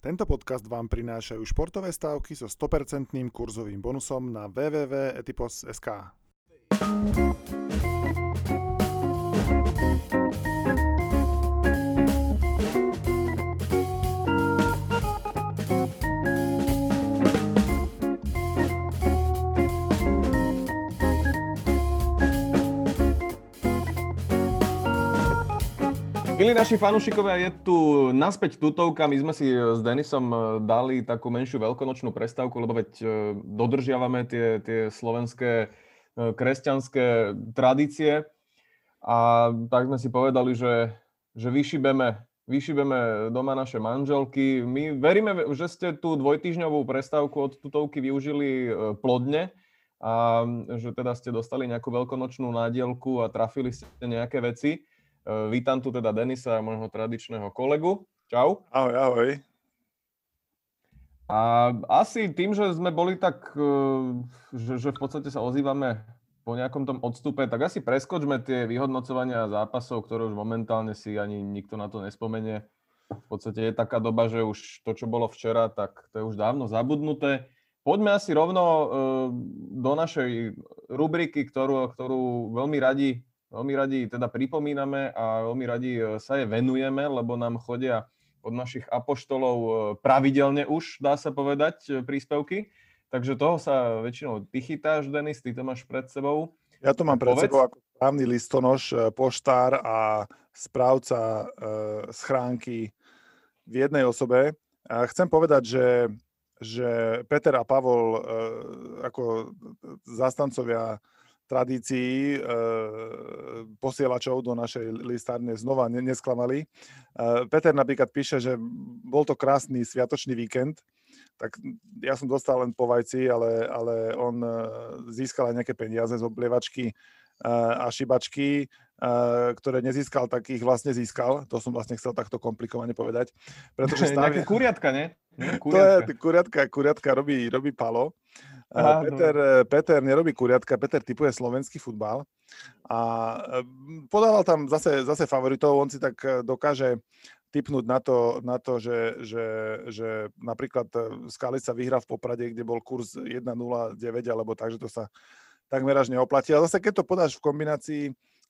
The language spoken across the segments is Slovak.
Tento podcast vám prinášajú športové stávky so 100% kurzovým bonusom na www.etipos.sk. Milí naši fanúšikovia, je tu naspäť tutovka. My sme si s Denisom eh, dali takú menšiu veľkonočnú prestávku, lebo veď eh, dodržiavame tie, tie slovenské kresťanské tradície. A tak sme si povedali, že, že vyšibeme, vyšibeme doma naše manželky. My veríme, že ste tú dvojtyžňovú prestávku od tutovky využili plodne a že teda ste dostali nejakú veľkonočnú nádielku a trafili ste nejaké veci. Eh, vítam tu teda Denisa, môjho tradičného kolegu. Čau. Ahoj, ahoj. A asi tým, že sme boli tak, eh, že, že v podstate sa ozývame po nejakom tom odstupe, tak asi preskočme tie vyhodnocovania zápasov, ktoré už momentálne si ani nikto na to nespomenie. V podstate je taká doba, že už to, čo bolo včera, tak to je už dávno zabudnuté. Poďme asi rovno eh, do našej rubriky, ktorú, ktorú veľmi radi Veľmi radi teda pripomíname a veľmi radi e, sa je venujeme, lebo nám chodia od našich apoštolov e, pravidelne už, dá sa povedať, e, príspevky. Takže toho sa väčšinou ty chytáš, Denis, ty to máš pred sebou. Ja to mám pred Povedz. sebou ako právny listonoš, poštár a správca e, schránky v jednej osobe. A chcem povedať, že, že Peter a Pavol e, ako zastancovia tradícií e, posielačov do našej listárne znova nesklamali. E, Peter napríklad píše, že bol to krásny sviatočný víkend, tak ja som dostal len po vajci, ale, ale on e, získal aj nejaké peniaze z oblievačky a šibačky, ktoré nezískal, tak ich vlastne získal. To som vlastne chcel takto komplikovane povedať. Pretože staví... Nejaké kuriatka, nie? Kuriatka. To je, kuriatka, kuriatka robí, robí palo. Aha, Peter, no. Peter nerobí kuriatka, Peter typuje slovenský futbal a podával tam zase, zase favoritov, on si tak e, dokáže typnúť na to, na to že, že, že napríklad Skalica vyhrá v Poprade, kde bol kurz 1,09 alebo tak, že to sa takmer až neoplatí. A zase keď to podáš v kombinácii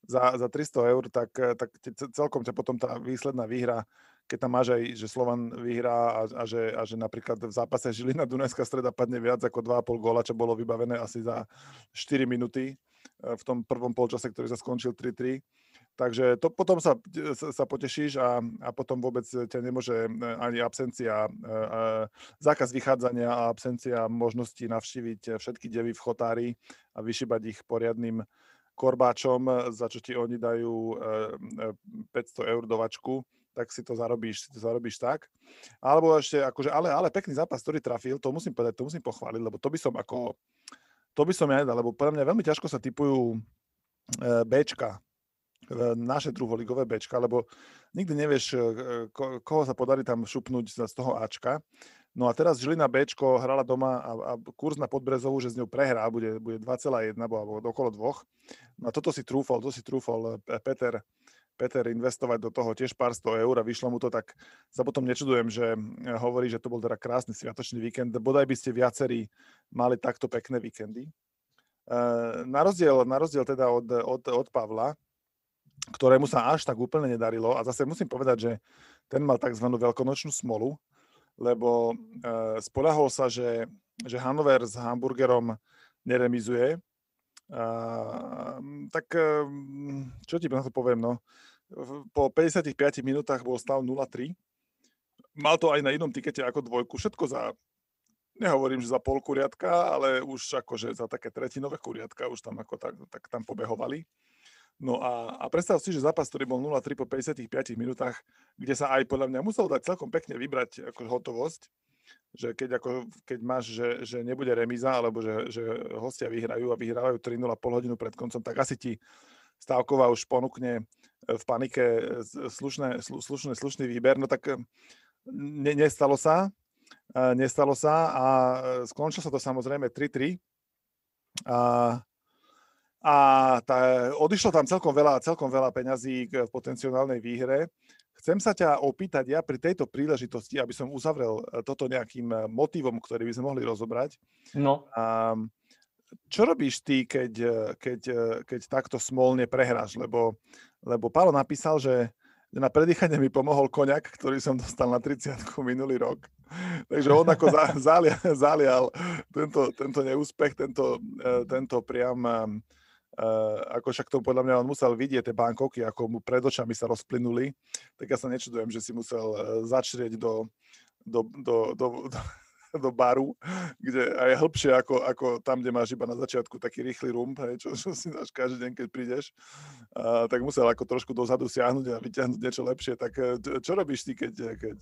za, za 300 eur, tak, e, tak celkom ťa potom tá výsledná výhra keď tam máš aj, že Slovan vyhrá a, a, že, a že napríklad v zápase Žilina Dunajská streda padne viac ako 2,5 góla, čo bolo vybavené asi za 4 minúty e, v tom prvom polčase, ktorý sa skončil 3-3. Takže to potom sa, sa potešíš a, a potom vôbec ťa nemôže e, ani absencia, e, zákaz vychádzania a absencia možnosti navštíviť všetky devy v chotári a vyšibať ich poriadnym korbáčom, za čo ti oni dajú 500 eur do vačku tak si to zarobíš, si to zarobíš tak. Alebo ešte, akože, ale, ale pekný zápas, ktorý trafil, to musím povedať, to musím pochváliť, lebo to by som ako, to by som ja nedal, lebo podľa mňa veľmi ťažko sa typujú e, Bčka, e, naše druholigové Bčka, lebo nikdy nevieš, e, ko, koho sa podarí tam šupnúť z toho Ačka. No a teraz Žilina Bčko hrala doma a, a kurz na Podbrezovú, že z ňou prehrá, bude, bude 2,1 alebo okolo dvoch. No a toto si trúfal, to si trúfal Peter Peter investovať do toho tiež pár sto eur a vyšlo mu to, tak sa potom nečudujem, že eh, hovorí, že to bol teda krásny sviatočný víkend. Bodaj by ste viacerí mali takto pekné víkendy. Eh, na rozdiel, na rozdiel teda od, od, od Pavla, ktorému sa až tak úplne nedarilo, a zase musím povedať, že ten mal tzv. veľkonočnú smolu, lebo eh, spolahol sa, že, že Hanover s Hamburgerom neremizuje, Uh, tak čo ti na to poviem, no po 55 minútach bol stav 0-3. Mal to aj na inom tikete ako dvojku. Všetko za, nehovorím, že za pol kuriatka, ale už akože za také tretinové kuriatka už tam ako tak, tak tam pobehovali. No a, a predstav si, že zápas, ktorý bol 0-3 po 55 minútach, kde sa aj podľa mňa musel dať celkom pekne vybrať ako hotovosť, že keď, ako, keď máš, že, že nebude remíza, alebo že, že hostia vyhrajú a vyhrávajú 3-0 pol hodinu pred koncom, tak asi ti Stávková už ponúkne v panike slušné, slušné, slušný výber, no tak ne, nestalo sa, nestalo sa a skončilo sa to samozrejme 3-3 a, a tá, odišlo tam celkom veľa, celkom veľa peňazí v potenciálnej výhre. Chcem sa ťa opýtať, ja pri tejto príležitosti, aby som uzavrel e, toto nejakým e, motivom, ktorý by sme mohli rozobrať. No. A, čo robíš ty, keď, e, keď, keď takto smolne prehráš? Lebo, lebo Pálo napísal, že na predýchanie mi pomohol koniak, ktorý som dostal na 30 minulý rok. Takže on ako zalial, zalial tento, tento neúspech, tento, tento priam ako však to podľa mňa on musel vidieť tie bankovky, ako mu pred očami sa rozplynuli, tak ja sa nečudujem, že si musel začrieť do, do, do, do, do, do baru, kde aj hĺbšie ako, ako tam, kde máš iba na začiatku taký rýchly rum, hej, čo, čo si dáš každý deň, keď prídeš, uh, tak musel ako trošku dozadu siahnuť a vyťahnuť niečo lepšie. Tak čo robíš ty, keď, keď,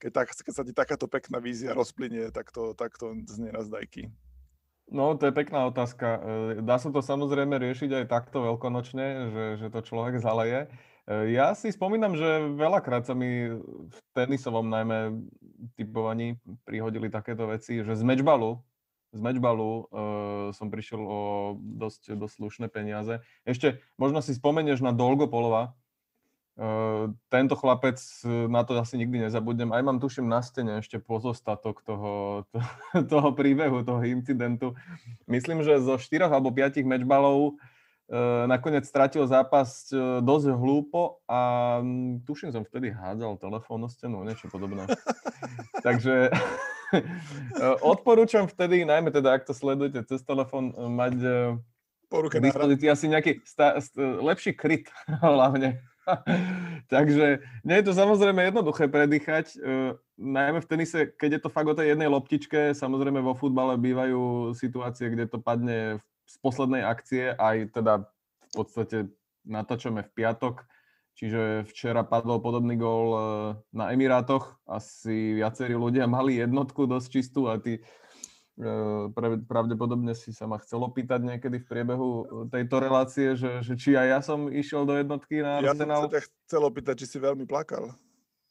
keď, tak, keď sa ti takáto pekná vízia rozplynie takto, takto z nenazdajky? No, to je pekná otázka. E, dá sa to samozrejme riešiť aj takto veľkonočne, že, že to človek zaleje. E, ja si spomínam, že veľakrát sa mi v tenisovom najmä typovaní prihodili takéto veci, že z mečbalu, z mečbalu uh, som prišiel o dosť, dosť slušné peniaze. Ešte možno si spomenieš na Dolgopolova, tento chlapec, e, na to asi nikdy nezabudnem, aj mám tuším na stene ešte pozostatok toho, to, toho príbehu, toho incidentu. Myslím, že zo 4 alebo 5 mečbalov uh, nakoniec stratil zápas uh, dosť hlúpo a um, tuším som vtedy hádzal telefón stenu, niečo podobné. Takže odporúčam vtedy, najmä teda ak to sledujete cez telefón, mať k dispozícii asi nejaký sta, sta, lepší kryt hlavne Takže nie je to samozrejme jednoduché predýchať, uh, najmä v tenise, keď je to fakt o tej jednej loptičke, samozrejme vo futbale bývajú situácie, kde to padne z poslednej akcie, aj teda v podstate natáčame v piatok, čiže včera padol podobný gól uh, na Emirátoch, asi viacerí ľudia mali jednotku dosť čistú a tí pravdepodobne si sa ma chcelo pýtať niekedy v priebehu tejto relácie, že, že či aj ja som išiel do jednotky na Arsenal. Ja som sa ťa chcel opýtať, či si veľmi plakal.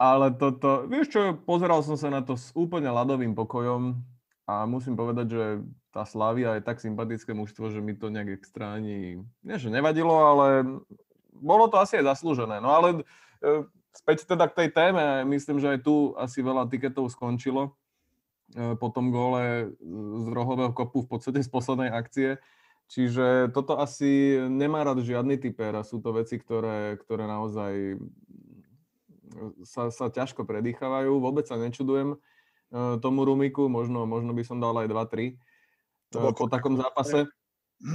Ale toto, vieš čo, pozeral som sa na to s úplne ľadovým pokojom a musím povedať, že tá Slavia je tak sympatické mužstvo, že mi to nejak extra ani, nie že nevadilo, ale bolo to asi aj zaslúžené. No ale e, späť teda k tej téme, myslím, že aj tu asi veľa tiketov skončilo E, po tom gole z rohového kopu v podstate z poslednej akcie. Čiže toto asi nemá rád žiadny typer a sú to veci, ktoré, ktoré naozaj sa, sa ťažko predýchávajú. Vôbec sa nečudujem tomu Rumiku, možno, možno by som dal aj 2-3 e, po takom zápase.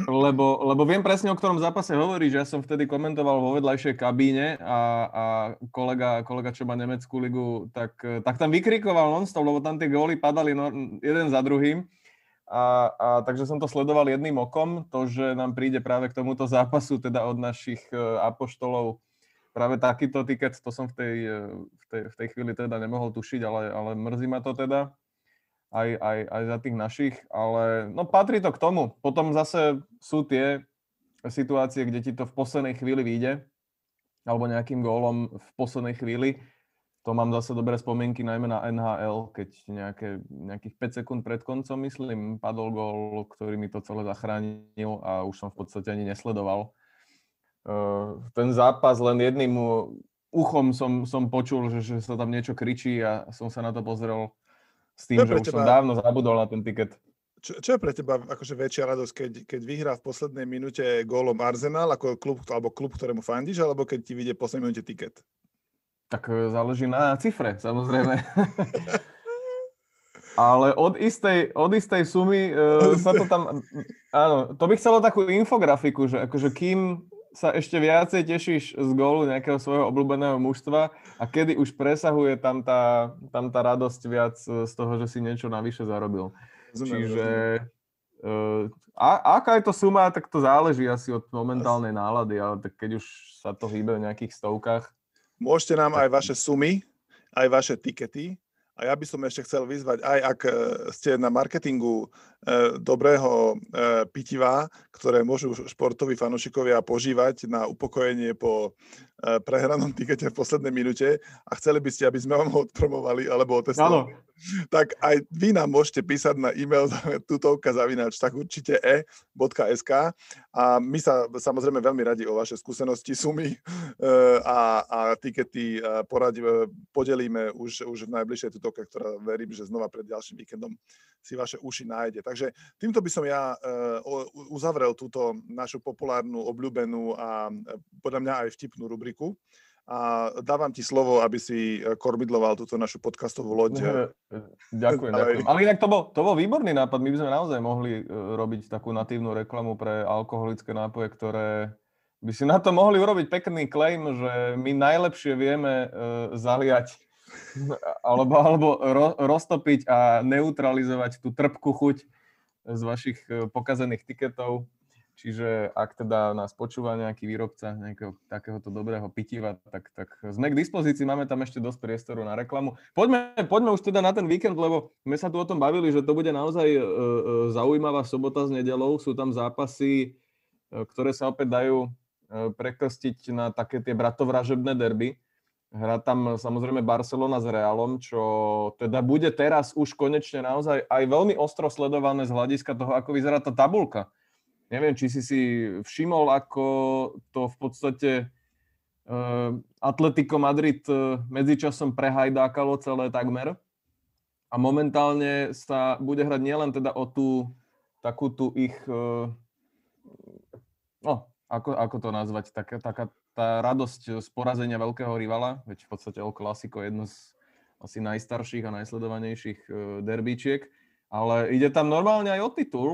Lebo, lebo viem presne, o ktorom zápase hovoríš. Ja som vtedy komentoval vo vedľajšej kabíne a, a kolega, kolega, čo má nemeckú ligu, tak, tak tam vykrikoval non-stop, lebo tam tie góly padali no, jeden za druhým. A, a takže som to sledoval jedným okom. To, že nám príde práve k tomuto zápasu, teda od našich apoštolov, práve takýto tiket, to som v tej, e, v tej, v tej chvíli teda nemohol tušiť, ale, ale mrzí ma to teda aj, aj, aj za tých našich, ale no patrí to k tomu. Potom zase sú tie situácie, kde ti to v poslednej chvíli vyjde, alebo nejakým gólom v poslednej chvíli. To mám zase dobré spomienky najmä na NHL, keď nejaké, nejakých 5 sekúnd pred koncom, myslím, padol gól, ktorý mi to celé zachránil a už som v podstate ani nesledoval. Uh, ten zápas len jedným uchom som, som počul, že, že sa tam niečo kričí a som sa na to pozrel s tým, že už teba, som dávno zabudol na ten tiket. Čo, čo je pre teba akože väčšia radosť, keď, keď vyhrá v poslednej minúte gólom Arsenal ako klub, alebo klub, ktorému fandíš, alebo keď ti vyjde v poslednej minúte tiket? Tak e, záleží na cifre, samozrejme. Ale od istej, od istej sumy uh, sa to tam... Áno, to by chcelo takú infografiku, že akože kým sa ešte viacej tešíš z gólu nejakého svojho obľúbeného mužstva a kedy už presahuje tam tá, tam tá radosť viac z toho, že si niečo navyše zarobil. Rozumiem, Čiže uh, a, aká je to suma, tak to záleží asi od momentálnej nálady, ale tak keď už sa to hýbe v nejakých stovkách. Môžete nám tak... aj vaše sumy, aj vaše tikety a ja by som ešte chcel vyzvať, aj ak e, ste na marketingu e, dobrého e, pitiva, ktoré môžu športoví fanúšikovia požívať na upokojenie po prehranom tikete v poslednej minúte. A chceli by ste, aby sme vám ho odpromovali alebo otestovali? Tak aj vy nám môžete písať na e-mail tutovka zavinač, tak určite e.sk a my sa samozrejme veľmi radi o vaše skúsenosti, sumy e, a, a tikety poradi, podelíme už, už v najbližšej tutovke, ktorá verím, že znova pred ďalším víkendom si vaše uši nájde. Takže týmto by som ja e, uzavrel túto našu populárnu, obľúbenú a podľa mňa aj vtipnú rubriku a dávam ti slovo, aby si e, korbidloval túto našu podcastovú loď. Ďakujem, ďakujem. Ale inak to bol, to bol výborný nápad. My by sme naozaj mohli e, robiť takú natívnu reklamu pre alkoholické nápoje, ktoré by si na to mohli urobiť pekný claim, že my najlepšie vieme zaliať alebo, alebo ro, roztopiť a neutralizovať tú trpkú chuť z vašich pokazených tiketov Čiže ak teda nás počúva nejaký výrobca nejakého takéhoto dobrého pitiva, tak, tak sme k dispozícii, máme tam ešte dosť priestoru na reklamu. Poďme, poďme už teda na ten víkend, lebo sme sa tu o tom bavili, že to bude naozaj e, e, zaujímavá sobota s nedelou. Sú tam zápasy, e, ktoré sa opäť dajú e, prekrstiť na také tie bratovražebné derby. Hrá tam samozrejme Barcelona s Realom, čo teda bude teraz už konečne naozaj aj veľmi ostro sledované z hľadiska toho, ako vyzerá tá tabulka Neviem, či si si všimol, ako to v podstate uh, Atletico Madrid uh, medzičasom prehajdákalo celé takmer. A momentálne sa bude hrať nielen teda o tú takú tú ich, uh, no, ako, ako to nazvať, taká, taká tá radosť z porazenia veľkého rivala, veď v podstate El Clasico je jedno z asi najstarších a najsledovanejších derbíčiek, ale ide tam normálne aj o titul,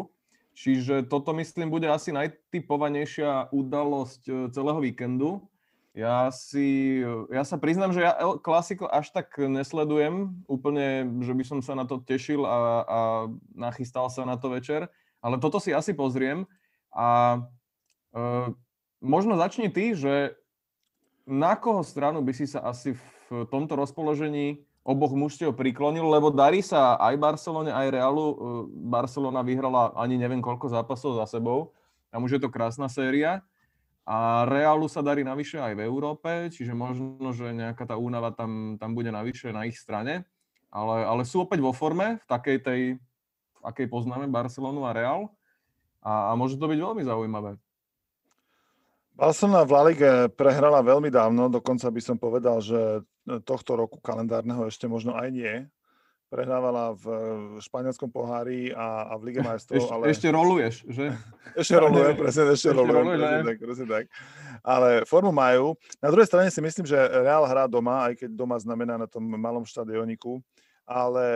Čiže toto, myslím, bude asi najtypovanejšia udalosť e, celého víkendu. Ja, si, ja sa priznám, že ja El Clasico až tak nesledujem, úplne, že by som sa na to tešil a, a nachystal sa na to večer, ale toto si asi pozriem a e, možno začni ty, že na koho stranu by si sa asi v tomto rozpoložení oboch mužstiev priklonil, lebo darí sa aj Barcelone, aj Realu. E, Barcelona vyhrala ani neviem koľko zápasov za sebou. Tam už je to krásna séria. A Realu sa darí navyše aj v Európe, čiže možno, že nejaká tá únava tam, tam bude navyše na ich strane. Ale, ale sú opäť vo forme, v takej tej, v akej poznáme Barcelonu a Real. A, a môže to byť veľmi zaujímavé. Barcelona v La Lige prehrala veľmi dávno, dokonca by som povedal, že tohto roku kalendárneho ešte možno aj nie. Prehrávala v španielskom pohári a, a v Lige majstrov. Ešte, ale... ešte roluješ, že? Ešte rolujem, presne, ešte, ešte rolujem. Presne tak, presne tak. Ale formu majú. Na druhej strane si myslím, že Real hrá doma, aj keď doma znamená na tom malom štadioniku, ale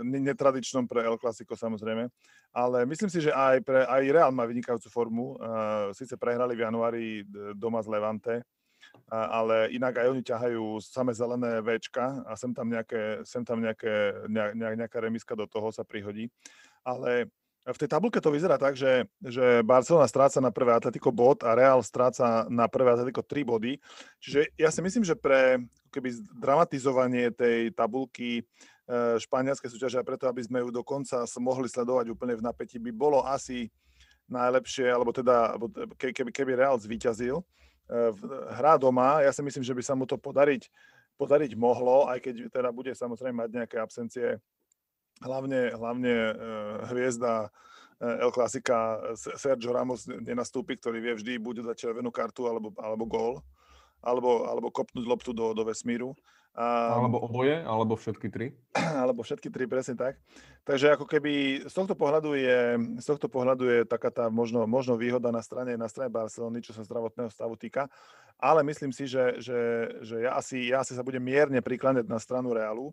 netradičnom pre El Clasico samozrejme ale myslím si, že aj, pre, aj Real má vynikajúcu formu. Uh, Sice prehrali v januári doma z Levante, uh, ale inak aj oni ťahajú same zelené Včka a sem tam, nejaké, sem tam nejaké, ne, nejaká remiska do toho sa prihodí. Ale v tej tabulke to vyzerá tak, že, že Barcelona stráca na prvé Atletico bod a Real stráca na prvé Atletico 3 body. Čiže ja si myslím, že pre keby dramatizovanie tej tabulky E, španielské súťaže a preto, aby sme ju dokonca mohli sledovať úplne v napätí, by bolo asi najlepšie, alebo teda, keby, keby Real zvíťazil. E, hrá doma, ja si myslím, že by sa mu to podariť, podariť mohlo, aj keď teda bude samozrejme mať nejaké absencie, hlavne, hlavne e, hviezda El Klasika Sergio Ramos nenastúpi, ktorý vie vždy buď dať červenú kartu alebo, alebo gól, alebo, alebo kopnúť loptu do, do vesmíru. Alebo oboje, alebo všetky tri? Alebo všetky tri, presne tak. Takže ako keby z tohto pohľadu je, z tohto pohľadu je taká tá možno, možno výhoda na strane, na strane Barcelony, čo sa zdravotného stavu týka. Ale myslím si, že, že, že ja, asi, ja asi sa budem mierne prikláňať na stranu Realu.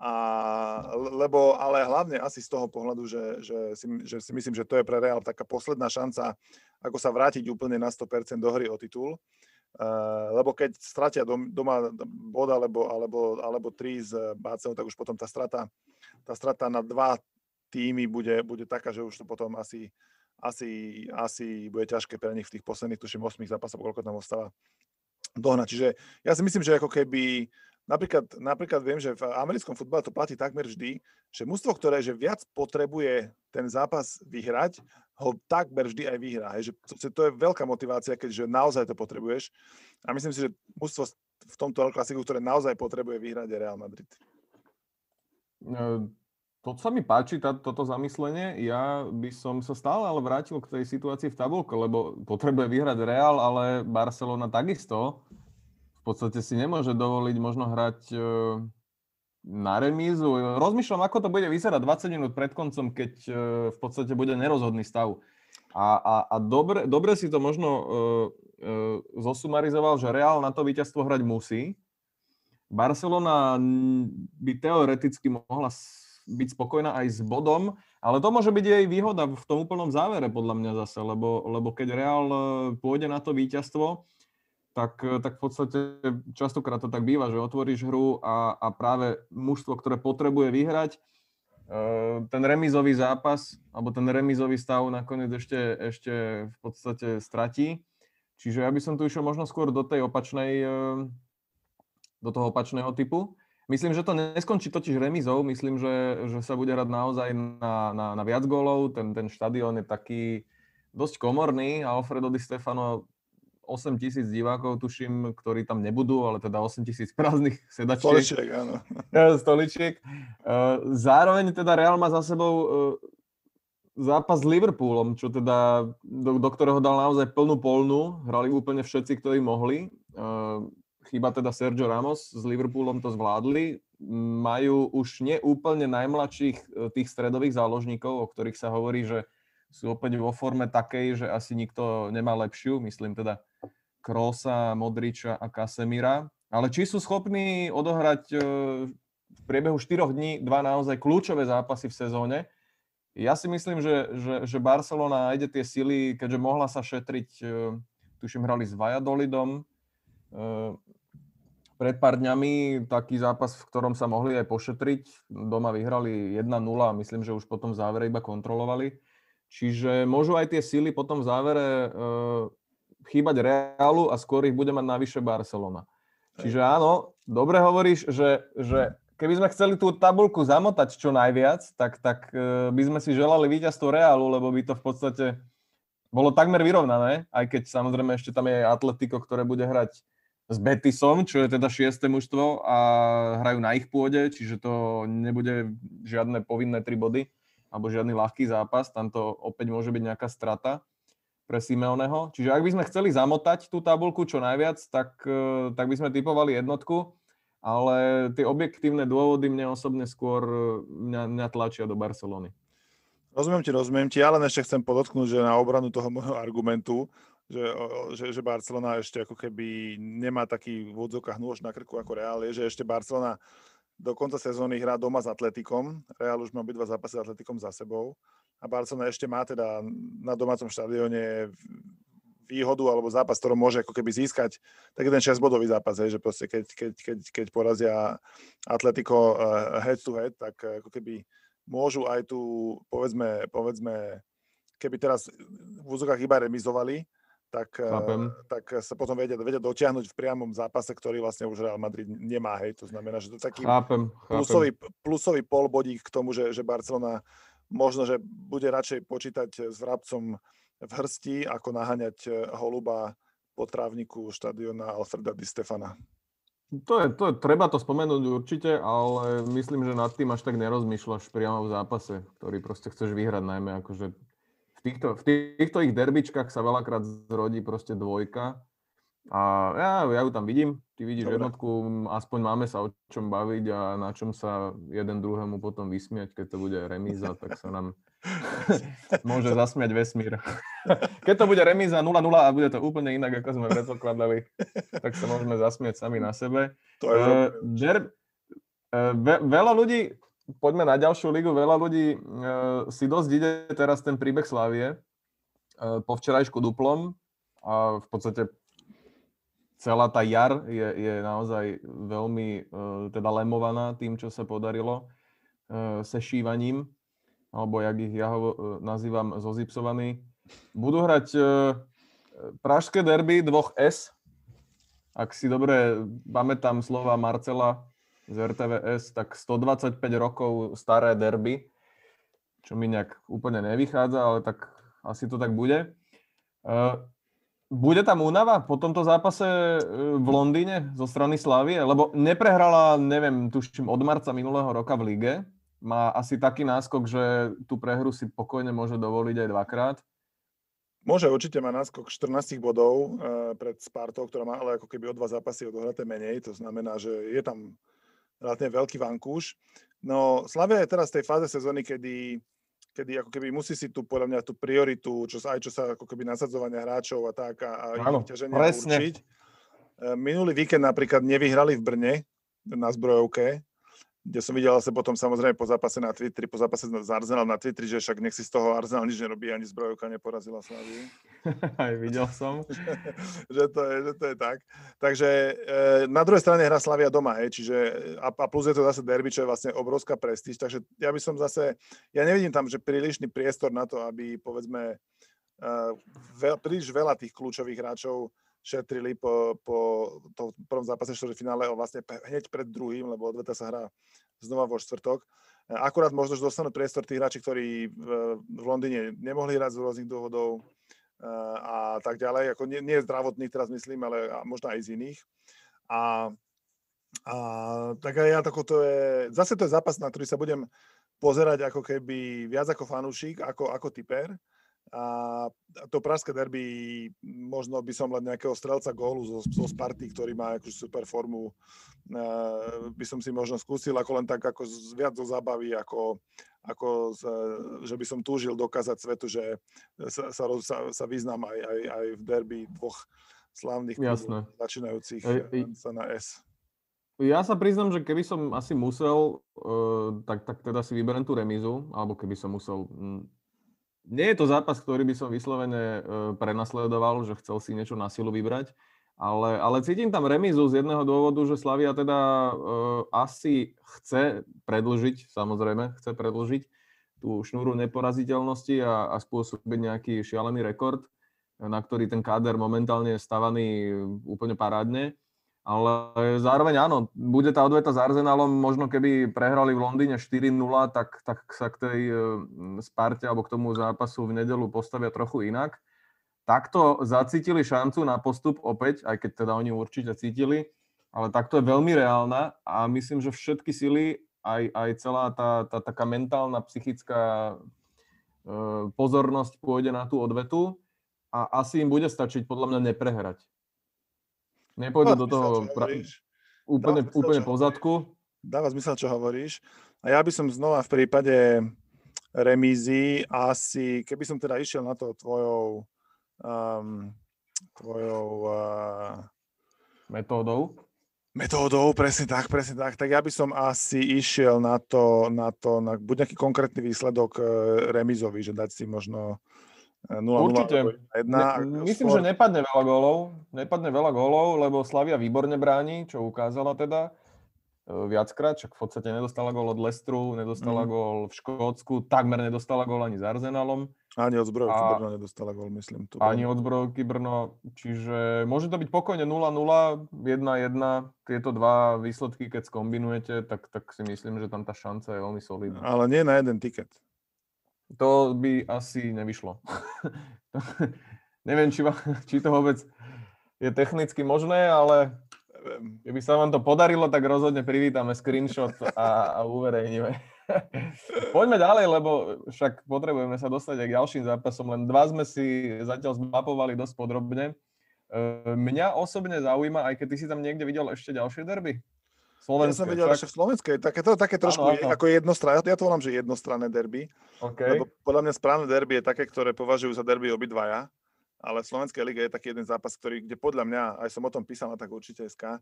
A, lebo, ale hlavne asi z toho pohľadu, že, že, si, že si myslím, že to je pre Real taká posledná šanca, ako sa vrátiť úplne na 100% do hry o titul. Uh, lebo keď stratia dom, doma bod alebo, alebo, alebo tri z Báceho, tak už potom tá strata, tá strata na dva týmy bude, bude taká, že už to potom asi, asi, asi bude ťažké pre nich v tých posledných, tuším, 8 zápasoch, koľko tam ostáva, dohnať. Čiže ja si myslím, že ako keby Napríklad, napríklad viem, že v americkom futbale to platí takmer vždy, že mužstvo, ktoré že viac potrebuje ten zápas vyhrať, ho takmer vždy aj vyhrá. Hej, že to, je veľká motivácia, keďže naozaj to potrebuješ. A myslím si, že mužstvo v tomto El Clasiku, ktoré naozaj potrebuje vyhrať, je Real Madrid. to sa mi páči, tá, toto zamyslenie. Ja by som sa stále ale vrátil k tej situácii v tabulke, lebo potrebuje vyhrať Real, ale Barcelona takisto. V podstate si nemôže dovoliť možno hrať na remízu. Rozmýšľam, ako to bude vyzerať 20 minút pred koncom, keď v podstate bude nerozhodný stav. A, a, a dobre, dobre si to možno uh, uh, zosumarizoval, že Real na to víťazstvo hrať musí. Barcelona by teoreticky mohla byť spokojná aj s bodom, ale to môže byť jej výhoda v tom úplnom závere, podľa mňa zase, lebo, lebo keď Real e, pôjde na to víťazstvo, tak, tak v podstate častokrát to tak býva, že otvoríš hru a, a práve mužstvo, ktoré potrebuje vyhrať, Ehm, ten remizový zápas, alebo ten remizový stav nakoniec ešte, ešte v podstate stratí. Čiže ja by som tu išiel možno skôr do tej opačnej, ehm, do toho opačného typu. Myslím, že to neskončí totiž remizou, myslím, že, že sa bude hrať naozaj na, na, na viac gólov. Ten, ten štadión je taký dosť komorný a Alfredo Di Stefano 8 tisíc divákov, tuším, ktorí tam nebudú, ale teda 8 tisíc prázdnych sedačiek. Stoličiek, áno. Stoličiek. Eh, zároveň teda Real má za sebou eh, zápas s Liverpoolom, čo teda, do, do ktorého dal naozaj plnú polnú. Hrali úplne všetci, ktorí mohli. Eh, Chyba teda Sergio Ramos s Liverpoolom to zvládli. Majú už neúplne najmladších tých stredových záložníkov, o ktorých sa hovorí, že sú opäť vo forme takej, že asi nikto nemá lepšiu, myslím teda Krosa, Modriča a Kasemira. Ale či sú schopní odohrať e, v priebehu 4 dní dva naozaj kľúčové zápasy v sezóne, ja si myslím, že, že, že Barcelona nájde tie sily, keďže mohla sa šetriť, e, tuším, hrali s Valladolidom, e, pred pár dňami taký zápas, v ktorom sa mohli aj pošetriť. Doma vyhrali 1-0 a myslím, že už potom v závere iba kontrolovali. Čiže môžu aj tie síly potom v závere chýbať Realu a skôr ich bude mať navyše Barcelona. Čiže áno, dobre hovoríš, že, že keby sme chceli tú tabulku zamotať čo najviac, tak, tak uh, by sme si želali víťazstvo Realu, lebo by to v podstate bolo takmer vyrovnané, aj keď samozrejme ešte tam je Atletico, ktoré bude hrať s Betisom, čo je teda šiesté mužstvo a hrajú na ich pôde, čiže to nebude žiadne povinné tri body alebo žiadny ľahký zápas, tam to opäť môže byť nejaká strata pre Simeoneho. Čiže ak by sme chceli zamotať tú tabulku čo najviac, tak, e, tak by sme typovali jednotku, ale tie objektívne dôvody mne osobne skôr e, mňa, mňa tlačia do Barcelony. Rozumiem ti, rozumiem ti, ale ešte chcem podotknúť, že na obranu toho môjho argumentu, že, že, že Barcelona ešte ako keby nemá taký v odzokách nôž na krku ako Real, je, že ešte Barcelona do konca sezóny hrá doma s Atletikom. Real už má obidva zápasy s Atletikom za sebou. A Barcelona ešte má teda na domácom štadióne výhodu alebo zápas, ktorom môže ako keby získať taký ten 6-bodový zápas, hej, že proste keď, keď, keď, keď porazia Atletico uh, head to head, tak uh, ako keby môžu aj tu, povedzme, povedzme keby teraz v úzokách iba remizovali, tak, eh, tak sa potom vedia, vedia dotiahnuť v priamom zápase, ktorý vlastne už Real Madrid nemá. Hej. To znamená, že to je taký chápem, plusový, plusový polbodík k tomu, že, že Barcelona možno, že bude radšej počítať s vrabcom v hrsti, ako naháňať eh, holuba po trávniku štadiona Alfreda Di Stefana. To je, to je, treba to spomenúť určite, ale myslím, že nad tým až tak nerozmýšľaš priamo v zápase, ktorý proste chceš vyhrať, najmä akože v týchto, v týchto ich derbičkách sa veľakrát zrodí proste dvojka. A ja, ja ju tam vidím, ty vidíš Dobre. jednotku, aspoň máme sa o čom baviť a na čom sa jeden druhému potom vysmiať, keď to bude remíza, tak sa nám môže zasmiať vesmír. keď to bude remíza 0-0 a bude to úplne inak, ako sme predpokladali, tak sa môžeme zasmiať sami na sebe. To je uh, der, uh, ve, veľa ľudí, poďme na ďalšiu ligu. Veľa ľudí uh, si dosť ide teraz ten príbeh Slávie uh, po včerajšku duplom a v podstate celá tá jar je, je naozaj veľmi uh, teda lemovaná tým, čo sa podarilo uh, se šívaním, alebo jak ich ja ho uh, nazývam zozipsovaný. Budú hrať pražské derby dvoch S, ak si dobre pamätám slova Marcela z RTVS, tak 125 rokov staré derby, čo mi nejak úplne nevychádza, ale tak asi to tak bude. Bude tam únava po tomto zápase e, v Londýne zo strany Slavie? Lebo neprehrala, neviem, tuším, od marca minulého roka v lige. Má asi taký náskok, že tú prehru si pokojne môže dovoliť aj dvakrát. Môže určite má náskok 14 bodov uh, pred Spartou, ktorá má ale ako keby o dva zápasy odohraté menej. To znamená, že je tam relatívne veľký vankúš. No Slavia je teraz v tej fáze sezóny, kedy kedy ako keby musí si tu podľa mňa tú prioritu, čo sa, aj čo sa ako keby nasadzovania hráčov a tak a, a ťaženia určiť. E, minulý víkend napríklad nevyhrali v Brne na zbrojovke, kde som videl sa potom samozrejme po zápase na Twitteri, po zápase z Arsenal na Twitteri, že však nech si z toho Arsenal nič nerobí, ani zbrojovka neporazila Slaviu. Aj videl som. že, to je, že to je tak. Takže e, na druhej strane hra Slavia doma, hej, čiže a, a plus je to zase derby, čo je vlastne obrovská prestíž, takže ja by som zase, ja nevidím tam, že prílišný priestor na to, aby povedzme e, veľ, príliš veľa tých kľúčových hráčov šetrili po, po tom prvom zápase finále vlastne hneď pred druhým, lebo odveta sa hrá znova vo štvrtok. Akurát možno, že dostanú priestor tí hráči, ktorí v, Londýne nemohli hrať z rôznych dôvodov a tak ďalej. Ako nie, nie je zdravotný teraz myslím, ale možno aj z iných. A, a tak aj ja to je, zase to je zápas, na ktorý sa budem pozerať ako keby viac ako fanúšik, ako, ako typer a to pražské derby, možno by som len nejakého strelca gólu zo, zo Sparty, ktorý má akože super formu, by som si možno skúsil ako len tak ako viac zo zábavy, ako, ako že by som túžil dokázať svetu, že sa, sa, sa, sa vyznám aj, aj, aj v derby dvoch slávnych klubov, začínajúcich e, sa na S. Ja sa priznam, že keby som asi musel, uh, tak, tak teda si vyberiem tú remizu, alebo keby som musel, nie je to zápas, ktorý by som vyslovene e, prenasledoval, že chcel si niečo na silu vybrať, ale, ale cítim tam remizu z jedného dôvodu, že Slavia teda uh, asi chce predlžiť, samozrejme, chce predlžiť tú šnúru neporaziteľnosti a, a spôsobiť nejaký šialený rekord, na ktorý ten káder momentálne je stavaný úplne parádne. Ale zároveň áno, bude tá odveta s Arsenalom, možno keby prehrali v Londýne 4-0, tak, tak sa k tej e, Sparte alebo k tomu zápasu v nedelu postavia trochu inak. Takto zacítili šancu na postup opäť, aj keď teda oni určite cítili, ale takto je veľmi reálna a myslím, že všetky sily, aj, aj celá tá, tá taká mentálna, psychická e, pozornosť pôjde na tú odvetu a asi im bude stačiť podľa mňa neprehrať. Nepôjdu do toho pra... úplne, zmysel, úplne po zadku. Dáva zmysel, čo hovoríš. A ja by som znova v prípade remízy asi, keby som teda išiel na to tvojou um, tvojou uh, metódou. Metódou, presne tak, presne tak. Tak ja by som asi išiel na to, na to, na buď nejaký konkrétny výsledok uh, remizový, že dať si možno 0, Určite. 1, ne, myslím, skôr... že nepadne veľa gólov. Nepadne veľa gólov, lebo Slavia výborne bráni, čo ukázala teda e, viackrát, však v podstate nedostala gól od Lestru, nedostala mm. gól v Škótsku, takmer nedostala gól ani s Arsenalom. Ani od zbrojovky. Brno nedostala gól, myslím. Tu ani od zbrojovky Brno, čiže môže to byť pokojne 0-0, 1-1, tieto dva výsledky, keď skombinujete, tak, tak si myslím, že tam tá šanca je veľmi solidná. Ale nie na jeden tiket. To by asi nevyšlo. Neviem, či, či to vôbec je technicky možné, ale keby sa vám to podarilo, tak rozhodne privítame screenshot a, a uverejníme. Poďme ďalej, lebo však potrebujeme sa dostať aj k ďalším zápasom. Len dva sme si zatiaľ zmapovali dosť podrobne. E, mňa osobne zaujíma, aj keď ty si tam niekde videl ešte ďalšie derby. Slovenské. Ja som videl ešte v Slovenskej, také, to, také trošku ano, ano. ako jednostranné, ja to volám, že jednostranné derby. Okay. Lebo podľa mňa správne derby je také, ktoré považujú za derby obidvaja, ale v Slovenskej lige je taký jeden zápas, ktorý, kde podľa mňa, aj som o tom písal na tak určite SK,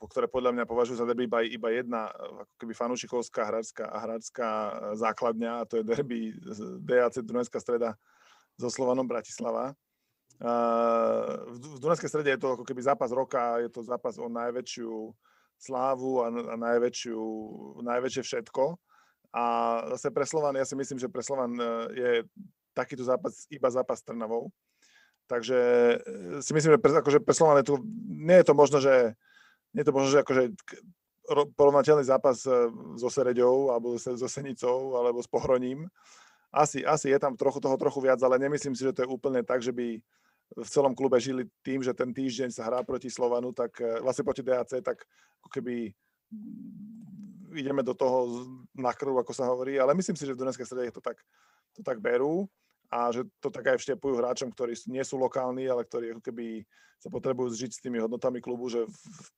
ktoré podľa mňa považujú za derby iba, iba jedna ako keby fanúšikovská hráčská a hráčská základňa a to je derby DAC Dunajská streda so Slovanom Bratislava. v Dunajskej strede je to ako keby zápas roka, je to zápas o najväčšiu slávu a, a najväčšiu, najväčšie všetko. A zase pre Slovan, ja si myslím, že pre Slovan e, je takýto zápas iba zápas s Trnavou. Takže e, si myslím, že pre, akože pre Slovan je tu, nie je to možno, že nie je to možno, že akože porovnateľný zápas e, so Sereďou, alebo so Senicou, alebo s Pohroním. Asi, asi je tam trochu toho trochu viac, ale nemyslím si, že to je úplne tak, že by v celom klube žili tým, že ten týždeň sa hrá proti Slovanu, tak vlastne proti DAC, tak ako keby ideme do toho na krv, ako sa hovorí, ale myslím si, že v Dunajskej strede to tak, to tak berú a že to tak aj vštepujú hráčom, ktorí nie sú lokálni, ale ktorí ako keby sa potrebujú zžiť s tými hodnotami klubu, že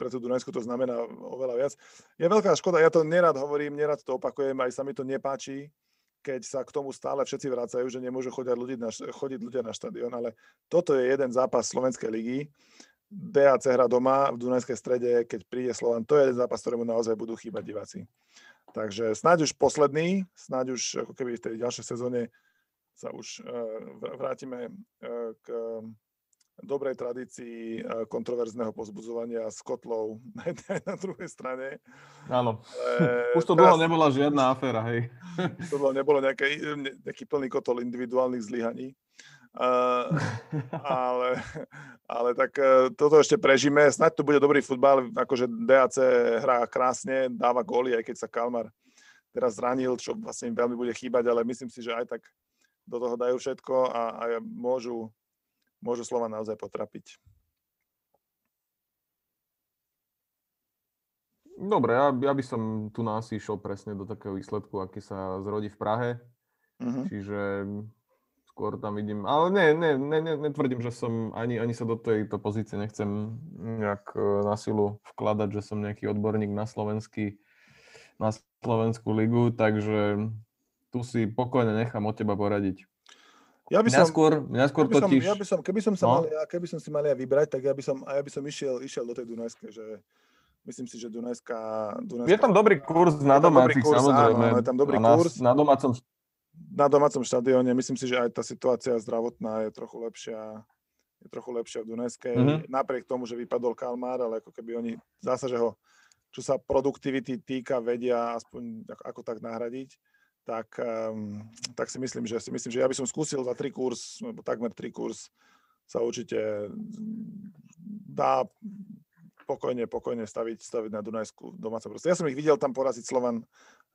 pre tú Dunajsku to znamená oveľa viac. Je veľká škoda, ja to nerad hovorím, nerad to opakujem, aj sa mi to nepáči, keď sa k tomu stále všetci vracajú, že nemôžu chodiť ľudia na, chodiť ľudia na štadión, ale toto je jeden zápas Slovenskej ligy. DAC hra doma v Dunajskej strede, keď príde Slovan, to je jeden zápas, ktorému naozaj budú chýbať diváci. Takže snáď už posledný, snáď už ako keby v tej ďalšej sezóne sa už eh, vrátime eh, k dobrej tradícii eh, kontroverzného pozbudzovania s kotlou na jednej na druhej strane. Áno. Už to dlho nebola žiadna aféra, hej. To dlho nebolo nejaké, nejaký plný kotol individuálnych zlyhaní. Uh, ale, ale tak uh, toto ešte prežíme. Snaď to bude dobrý futbal, akože DAC hrá krásne, dáva góly, aj keď sa Kalmar teraz zranil, čo vlastne im veľmi bude chýbať, ale myslím si, že aj tak do toho dajú všetko a, a môžu, môžu slova naozaj potrapiť. Dobre, ja, ja by som tu nás išiel presne do takého výsledku, aký sa zrodí v Prahe. Uh-huh. Čiže skôr tam vidím, ale ne, ne, ne, ne, netvrdím, že som ani, ani sa do tejto pozície nechcem nejak e, na silu vkladať, že som nejaký odborník na slovenský, na Slovenskú ligu, takže tu si pokojne nechám od teba poradiť. Ja by som, skôr, mňa skôr totiž... ja by som, keby som sa no? mal, ja, keby som si mal ja vybrať, tak ja by som, ja by som išiel, išiel do tej Dunajskej, že myslím si, že Dunajská... Dunajská je tam dobrý kurz na domácich, kurz, samozrejme. Áno, je tam dobrý na, kurz. Na domácom... Na domácom štadióne, myslím si, že aj tá situácia zdravotná je trochu lepšia je trochu lepšia v Dunajskej. Mm-hmm. Napriek tomu, že vypadol Kalmár, ale ako keby oni zase, že ho, čo sa produktivity týka, vedia aspoň ako, ako tak nahradiť tak, um, tak si myslím, že si myslím, že ja by som skúsil za tri kurz, takmer tri kurz sa určite dá pokojne, pokojne staviť, staviť na Dunajsku domáce proste. Ja som ich videl tam poraziť Slovan,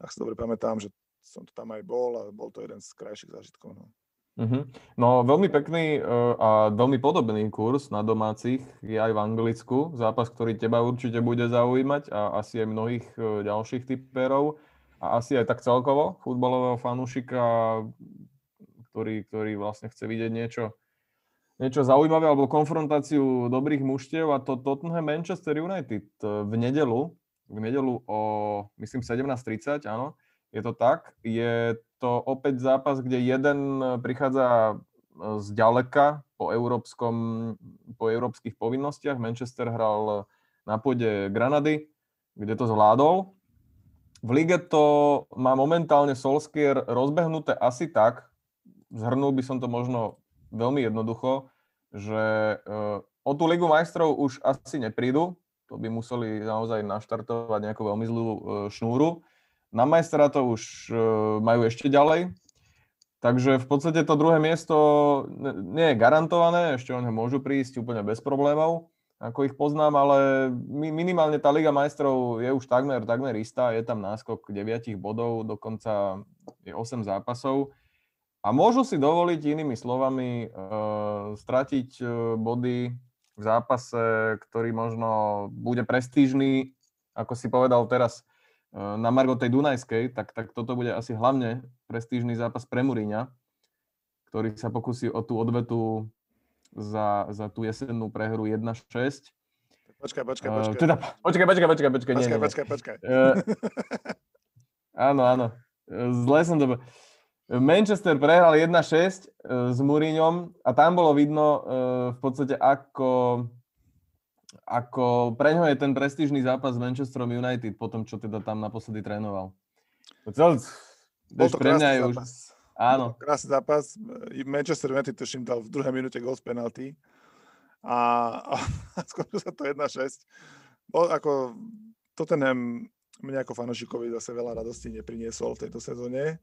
ak si dobre pamätám, že som to tam aj bol a bol to jeden z krajších zážitkov. No. Uh-huh. No veľmi pekný uh, a veľmi podobný kurz na domácich je aj v Anglicku. Zápas, ktorý teba určite bude zaujímať a asi aj mnohých uh, ďalších typerov a asi aj tak celkovo futbalového fanúšika, ktorý, ktorý vlastne chce vidieť niečo, niečo zaujímavé alebo konfrontáciu dobrých mužstiev a to Tottenham Manchester United v nedelu, v nedelu o myslím 17.30, áno, je to tak. Je to opäť zápas, kde jeden prichádza z ďaleka po, európskom, po európskych povinnostiach. Manchester hral na pôde Granady, kde to zvládol v lige to má momentálne Solskier rozbehnuté asi tak, zhrnul by som to možno veľmi jednoducho, že eh, o tú Ligu majstrov už asi neprídu, to by museli naozaj naštartovať nejakú veľmi zlú eh, šnúru. Na majstra to už eh, majú ešte ďalej, takže v podstate to druhé miesto nie je garantované, ešte o môžu prísť úplne bez problémov ako ich poznám, ale minimálne tá Liga majstrov je už takmer, takmer istá, je tam náskok 9 bodov, dokonca je 8 zápasov. A môžu si dovoliť inými slovami uh, stratiť uh, body v zápase, ktorý možno bude prestížný, ako si povedal teraz uh, na Margo tej Dunajskej, tak, tak toto bude asi hlavne prestížny zápas pre Muriňa, ktorý sa pokusí o tú odvetu za, za tú jesennú prehru 1-6. Počkaj, počkaj, počkaj. Uh, teda, počkaj, počkaj, počkaj, počkaj. Počkaj, nie, počkaj, počkaj. Uh, áno, áno. Zle som to... Manchester prehral 1-6 uh, s Mourinhom a tam bolo vidno uh, v podstate ako ako pre ňo je ten prestížny zápas s Manchesterom United po tom, čo teda tam naposledy trénoval. Bol to pre mňa je už, Áno. Krásny zápas. Manchester United tuším dal v druhej minúte gol z penalty. A, a skončil sa to 1-6. Bol ako Tottenham mne ako fanošikovi zase veľa radosti nepriniesol v tejto sezóne.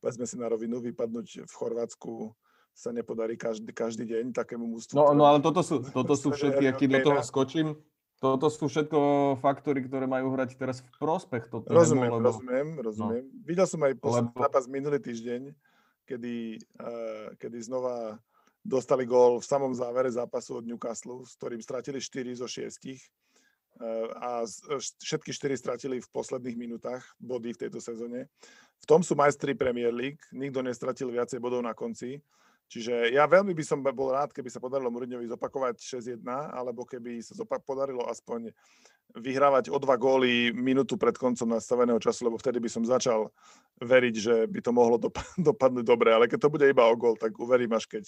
Povedzme si na rovinu, vypadnúť v Chorvátsku sa nepodarí každý, každý deň takému mústvu. No, no ale toto sú, toto sú všetky, aký do toho skočím, toto sú všetko faktory, ktoré majú hrať teraz v prospech Tottenhamu. Rozumiem, lebo... rozumiem, rozumiem. No. Videl som aj zápas minulý týždeň, kedy, uh, kedy znova dostali gól v samom závere zápasu od Newcastle, s ktorým stratili 4 zo 6 eh, a všetky 4 stratili v posledných minútach body v tejto sezóne. V tom sú majstri Premier League, nikto nestratil viacej bodov na konci. Čiže ja veľmi by som bol rád, keby sa podarilo Mourinhovi zopakovať 6-1, alebo keby sa zopak- podarilo aspoň vyhrávať o dva góly minútu pred koncom nastaveného času, lebo vtedy by som začal veriť, že by to mohlo dop- dopadnúť dobre. Ale keď to bude iba o gól, tak uverím až keď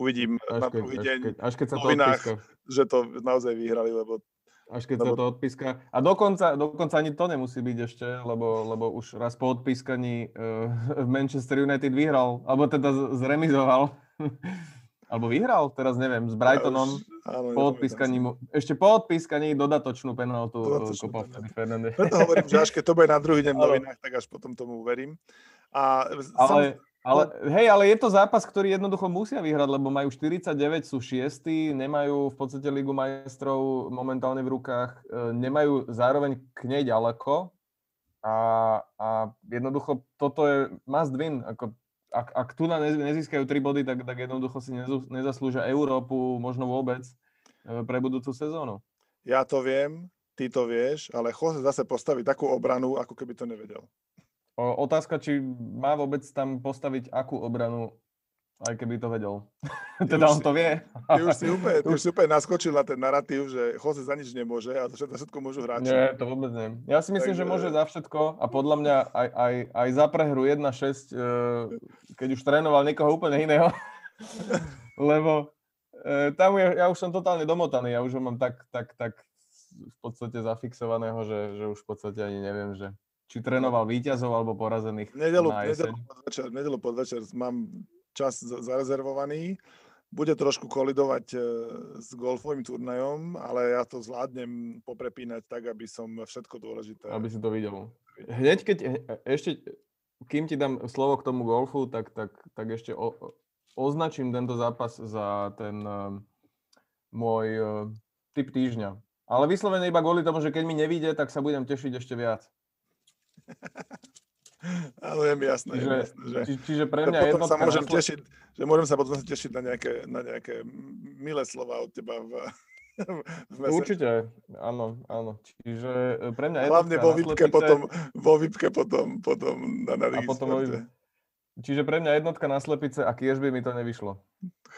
uvidím až na druhý deň až keď, až keď sa novinách, že to naozaj vyhrali, lebo až keď lebo... sa to odpíska. A dokonca, dokonca ani to nemusí byť ešte, lebo, lebo už raz po odpískaní uh, Manchester United vyhral, alebo teda zremizoval. alebo vyhral, teraz neviem, s Brightonom. Áno, po odpískaní, ešte po odpískaní dodatočnú penaltu eh, kopal vtedy Fernández. Preto hovorím, že až keď to bude na druhý deň v novinách, tak až potom tomu uverím. A ale, sam... Ale, hej, ale je to zápas, ktorý jednoducho musia vyhrať, lebo majú 49, sú šiestí, nemajú v podstate Ligu majstrov momentálne v rukách, e, nemajú zároveň k nej ďaleko a, a jednoducho toto je must win. Ako, ak, ak tu nezískajú 3 body, tak, tak jednoducho si nezaslúžia Európu, možno vôbec, e, pre budúcu sezónu. Ja to viem, ty to vieš, ale Jose zase postaví takú obranu, ako keby to nevedel. Otázka, či má vôbec tam postaviť akú obranu, aj keby to vedel. teda on to vie. Ty už si úplne, ty už si úplne naskočil na ten narratív, že Jose za nič nemôže a to všetko môžu hráči. Nie, to vôbec nie. Ja si myslím, Takže... že môže za všetko a podľa mňa aj, aj, aj za prehru 1-6, e, keď už trénoval niekoho úplne iného. Lebo e, tam je, ja už som totálne domotaný, ja už ho mám tak, tak, tak v podstate zafixovaného, že, že už v podstate ani neviem, že či trénoval víťazov alebo porazených nedelu, nedelu, podvečer, nedelu podvečer mám čas zarezervovaný. Bude trošku kolidovať e, s golfovým turnajom, ale ja to zvládnem poprepínať tak, aby som všetko dôležité... Aby si to videl. Hneď keď, ešte, kým ti dám slovo k tomu golfu, tak, tak, tak ešte o, označím tento zápas za ten môj typ týždňa. Ale vyslovene iba kvôli tomu, že keď mi nevíde, tak sa budem tešiť ešte viac. Áno, je mi jasné. Čiže, je jasné že, či, čiže pre mňa potom sa môžem na... tešiť, že môžem sa potom tešiť na nejaké, na nejaké milé slova od teba v, v Určite, áno, áno. Čiže e, pre mňa Hlavne vo výpke potom, vo výpke potom, potom na, na a potom vo Čiže pre mňa jednotka na slepice a kiež by mi to nevyšlo.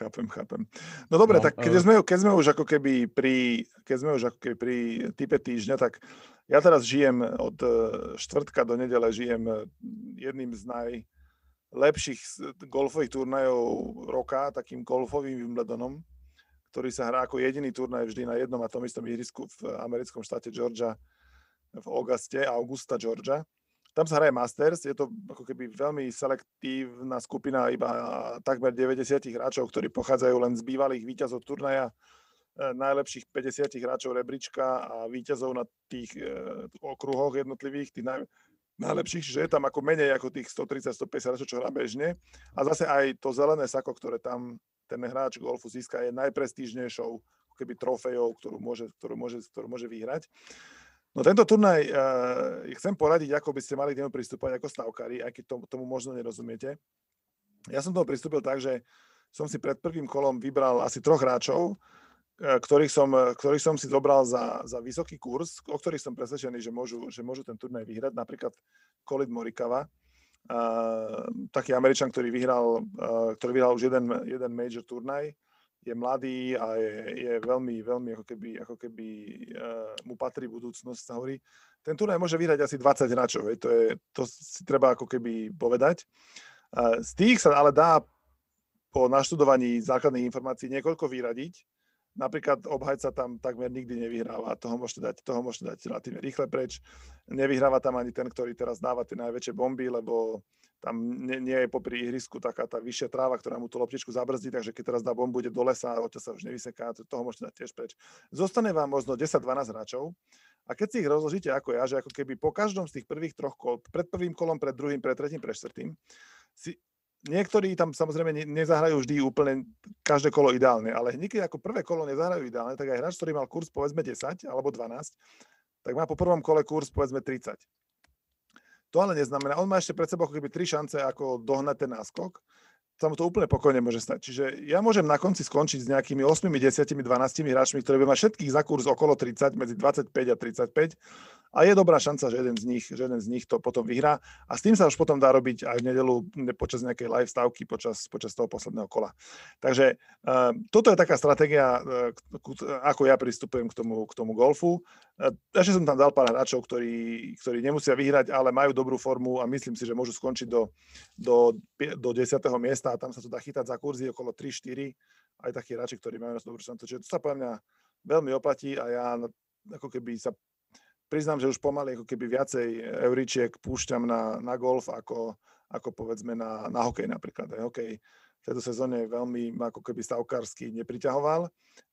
Chápem, chápem. No dobre, no, tak keď, uh... sme, keď sme už ako keby pri, keď sme už ako keby pri type týždňa, tak ja teraz žijem od e, štvrtka do nedele, žijem e, jedným z najlepších golfových turnajov roka, takým golfovým Wimbledonom, ktorý sa hrá ako jediný turnaj vždy na jednom a tom istom ihrisku v americkom štáte Georgia v Auguste, Augusta, Georgia. Tam sa hraje Masters, je to ako keby veľmi selektívna skupina, iba takmer 90 hráčov, ktorí pochádzajú len z bývalých výťazov turnaja najlepších 50 hráčov rebríčka a víťazov na tých e, okruhoch jednotlivých, tých naj, najlepších, že je tam ako menej ako tých 130-150 hráčov, čo hrá bežne. A zase aj to zelené sako, ktoré tam ten hráč golfu získa, je najprestížnejšou keby trofejou, ktorú môže, ktorú môže, ktorú môže vyhrať. No tento turnaj uh, chcem poradiť, ako by ste mali k nemu pristúpať ako stavkári, aj keď tomu, tomu možno nerozumiete. Ja som toho pristúpil tak, že som si pred prvým kolom vybral asi troch hráčov, E, ktorých som, e, ktorých som si zobral za, za vysoký kurz, o ktorých som presvedčený, že môžu, že môžu ten turnaj vyhrať. Napríklad Colin Morikawa, uh, taký Američan, ktorý vyhral, uh, ktorý vyhral už jeden, jeden major turnaj, je mladý a je, je veľmi, veľmi ako keby, ako keby uh, mu patrí budúcnosť, sa hovorí. Ten turnaj môže vyhrať asi 20 hráčov, to, je, to si treba ako keby povedať. Uh, z tých sa ale dá po naštudovaní základných informácií niekoľko vyradiť, Napríklad obhajca tam takmer nikdy nevyhráva, toho môžete dať, toho môžete dať relatívne rýchle preč. Nevyhráva tam ani ten, ktorý teraz dáva tie najväčšie bomby, lebo tam nie, nie je popri ihrisku taká tá vyššia tráva, ktorá mu tú loptičku zabrzdí, takže keď teraz dá bombu, ide do lesa a sa už nevyseká, toho môžete dať tiež preč. Zostane vám možno 10-12 hráčov a keď si ich rozložíte ako ja, že ako keby po každom z tých prvých troch kol, pred prvým kolom, pred druhým, pred tretím, pred štvrtým, si Niektorí tam samozrejme nezahrajú vždy úplne každé kolo ideálne, ale niekedy ako prvé kolo nezahrajú ideálne, tak aj hráč, ktorý mal kurz povedzme 10 alebo 12, tak má po prvom kole kurz povedzme 30. To ale neznamená, on má ešte pred sebou ako keby tri šance, ako dohnať ten náskok. sa mu to úplne pokojne môže stať. Čiže ja môžem na konci skončiť s nejakými 8, 10, 12 hráčmi, ktorí by mať všetkých za kurz okolo 30, medzi 25 a 35 a je dobrá šanca, že jeden z nich, že jeden z nich to potom vyhrá a s tým sa už potom dá robiť aj v nedelu počas nejakej live stavky, počas, počas toho posledného kola. Takže uh, toto je taká stratégia, uh, ako ja pristupujem k tomu, k tomu golfu. Uh, ešte som tam dal pár hráčov, ktorí, ktorí nemusia vyhrať, ale majú dobrú formu a myslím si, že môžu skončiť do, do, do 10. miesta a tam sa to dá chytať za kurzy okolo 3-4 aj takí hráči, ktorí majú dobrú šancu. Čiže to sa podľa mňa veľmi oplatí a ja ako keby sa priznám, že už pomaly ako keby viacej euričiek púšťam na, na golf ako, ako povedzme na, na hokej napríklad. Aj hokej v tejto sezóne veľmi ako keby stavkársky nepriťahoval,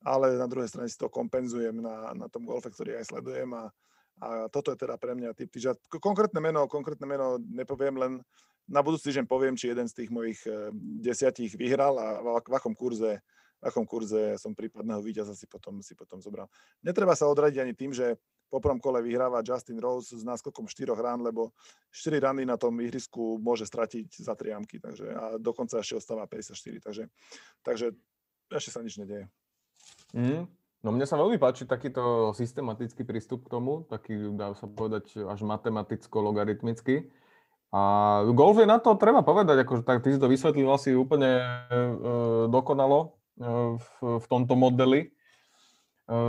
ale na druhej strane si to kompenzujem na, na tom golfe, ktorý aj sledujem a, a toto je teda pre mňa typ týža. Konkrétne meno, konkrétne meno nepoviem, len na budúci týždeň poviem, či jeden z tých mojich eh, desiatich vyhral a v, v akom kurze v akom kurze som prípadného víťaza si potom, si potom zobral. Netreba sa odradiť ani tým, že po prvom kole vyhráva Justin Rose s náskokom 4 rán, lebo 4 rany na tom ihrisku môže stratiť za 3 jamky, takže, a dokonca ešte ostáva 54, takže, takže ešte sa nič nedeje. Mm. No mne sa veľmi páči takýto systematický prístup k tomu, taký dá sa povedať až matematicko-logaritmický. A golf je na to, treba povedať, akože tak ty si to vysvetlil asi úplne e, dokonalo e, v, v tomto modeli. E,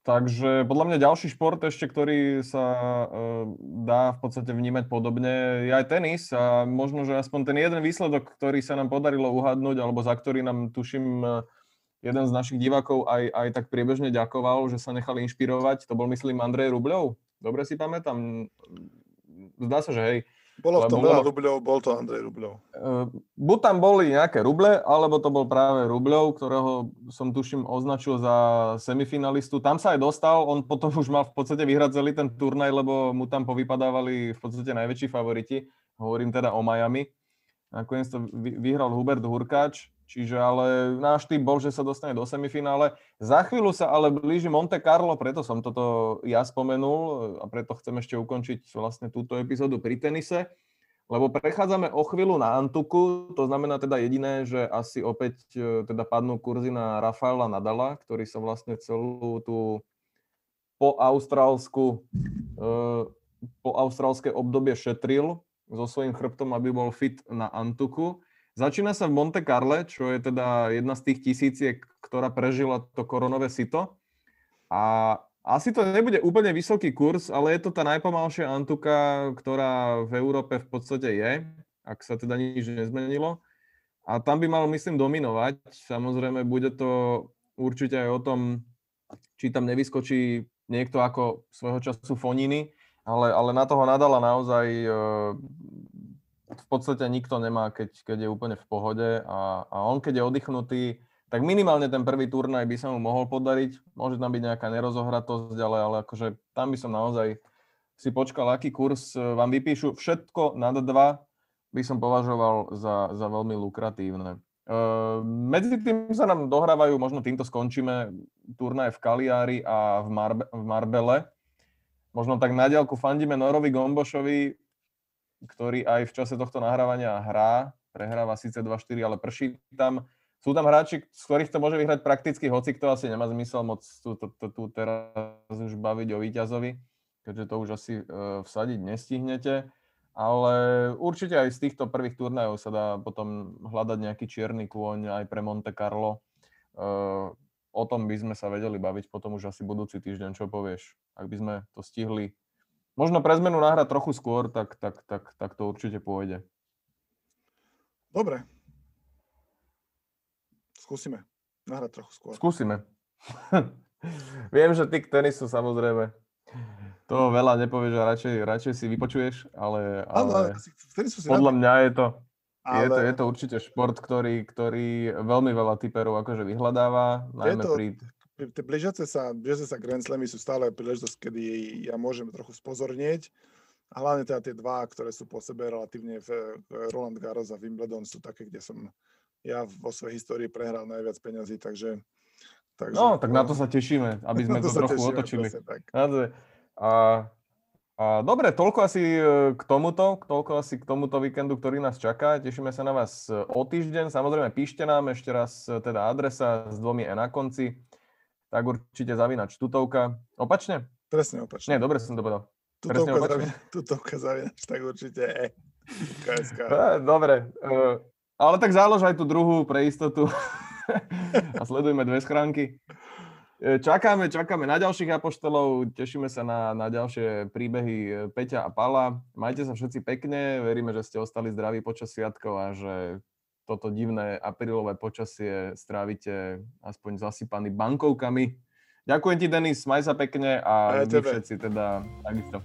Takže podľa mňa ďalší šport ešte, ktorý sa uh, dá v podstate vnímať podobne, je aj tenis a možno, že aspoň ten jeden výsledok, ktorý sa nám podarilo uhadnúť, alebo za ktorý nám tuším uh, jeden z našich divákov aj, aj tak priebežne ďakoval, že sa nechali inšpirovať, to bol myslím Andrej Rubľov, dobre si pamätám, zdá sa, že hej, bolo v tom veľa rubľov, bol to Andrej Rubľov. Uh, buď tam boli nejaké ruble, alebo to bol práve Rubľov, ktorého som tuším označil za semifinalistu. Tam sa aj dostal, on potom už mal v podstate vyhrať celý ten turnaj, lebo mu tam povypadávali v podstate najväčší favoriti. Hovorím teda o Miami. Nakoniec to vyhral Hubert Hurkáč, čiže ale náš typ bol, že sa dostane do semifinále. Za chvíľu sa ale blíži Monte Carlo, preto som toto ja spomenul a preto chcem ešte ukončiť vlastne túto epizódu pri tenise, lebo prechádzame o chvíľu na Antuku, to znamená teda jediné, že asi opäť e, teda padnú kurzy na Rafaela Nadala, ktorý sa vlastne celú tú po austrálsku, e, po austrálske obdobie šetril so svojím chrbtom, aby bol fit na Antuku. Začína sa v Monte Carle, čo je teda jedna z tých tisíciek, ktorá prežila to koronové sito. A asi to nebude úplne vysoký kurz, ale je to tá najpomalšia Antuka, ktorá v Európe v podstate je, ak sa teda nič nezmenilo. A tam by mal, myslím, dominovať. Samozrejme, bude to určite aj o tom, či tam nevyskočí niekto ako svojho času Foniny, ale, ale na toho nadala naozaj e, v podstate nikto nemá, keď, keď je úplne v pohode a, a on keď je oddychnutý, tak minimálne ten prvý turnaj by sa mu mohol podariť. Môže tam byť nejaká nerozohratosť, ale, ale akože tam by som naozaj si počkal, aký kurz e, vám vypíšu. Všetko nad dva by som považoval za, za veľmi lukratívne. Uh, medzi tým sa nám dohrávajú, možno týmto skončíme, turnaj v Kaliári a v, Marbe, v Marbele možno tak na diálku fandíme Norovi Gombošovi, ktorý aj v čase tohto nahrávania hrá, prehráva síce 2-4, ale prší tam. Sú tam hráči, z ktorých to môže vyhrať prakticky hoci, kto asi nemá zmysel moc tu, tu, tu, tu teraz už baviť o víťazovi, keďže to už asi uh, vsadiť nestihnete. Ale určite aj z týchto prvých turnajov sa dá potom hľadať nejaký čierny kôň aj pre Monte Carlo. Uh, o tom by sme sa vedeli baviť potom už asi budúci týždeň, čo povieš? ak by sme to stihli možno pre zmenu nahrať trochu skôr, tak, tak, tak, tak to určite pôjde. Dobre. Skúsime nahrať trochu skôr. Skúsime. Viem, že ty k tenisu samozrejme to veľa nepovieš a radšej, radšej si vypočuješ, ale, ale, ale podľa mňa je to, ale... je, to, je to určite šport, ktorý, ktorý veľmi veľa typerov akože vyhľadáva, najmä to, pri tie blížiace sa, blížiace sa Grand Slamy sú stále príležitosť, kedy ja môžem trochu spozornieť. A hlavne teda tie dva, ktoré sú po sebe relatívne v Roland Garros a Wimbledon sú také, kde som ja vo svojej histórii prehral najviac peňazí, takže... takže no, tak na to sa tešíme, aby sme to trochu tešíme, otočili. A, A, dobre, toľko asi e, k tomuto, toľko asi k tomuto víkendu, ktorý nás čaká. Tešíme sa na vás o týždeň. Samozrejme, píšte nám ešte raz e, teda adresa s dvomi E na konci. Tak určite zavinač tutovka. Opačne? Presne opačne. Nie, dobre som to povedal. Tutovka, zavinač, tutovka zavinač, tak určite E. Dobre, ale tak zálož aj tú druhú pre istotu a sledujme dve schránky. E, čakáme, čakáme na ďalších apoštolov, tešíme sa na, na ďalšie príbehy Peťa a Pala. Majte sa všetci pekne, veríme, že ste ostali zdraví počas sviatkov a že toto divné aprílové počasie strávite aspoň zasypaný bankovkami. Ďakujem ti, Denis, maj sa pekne a my všetci teda takisto.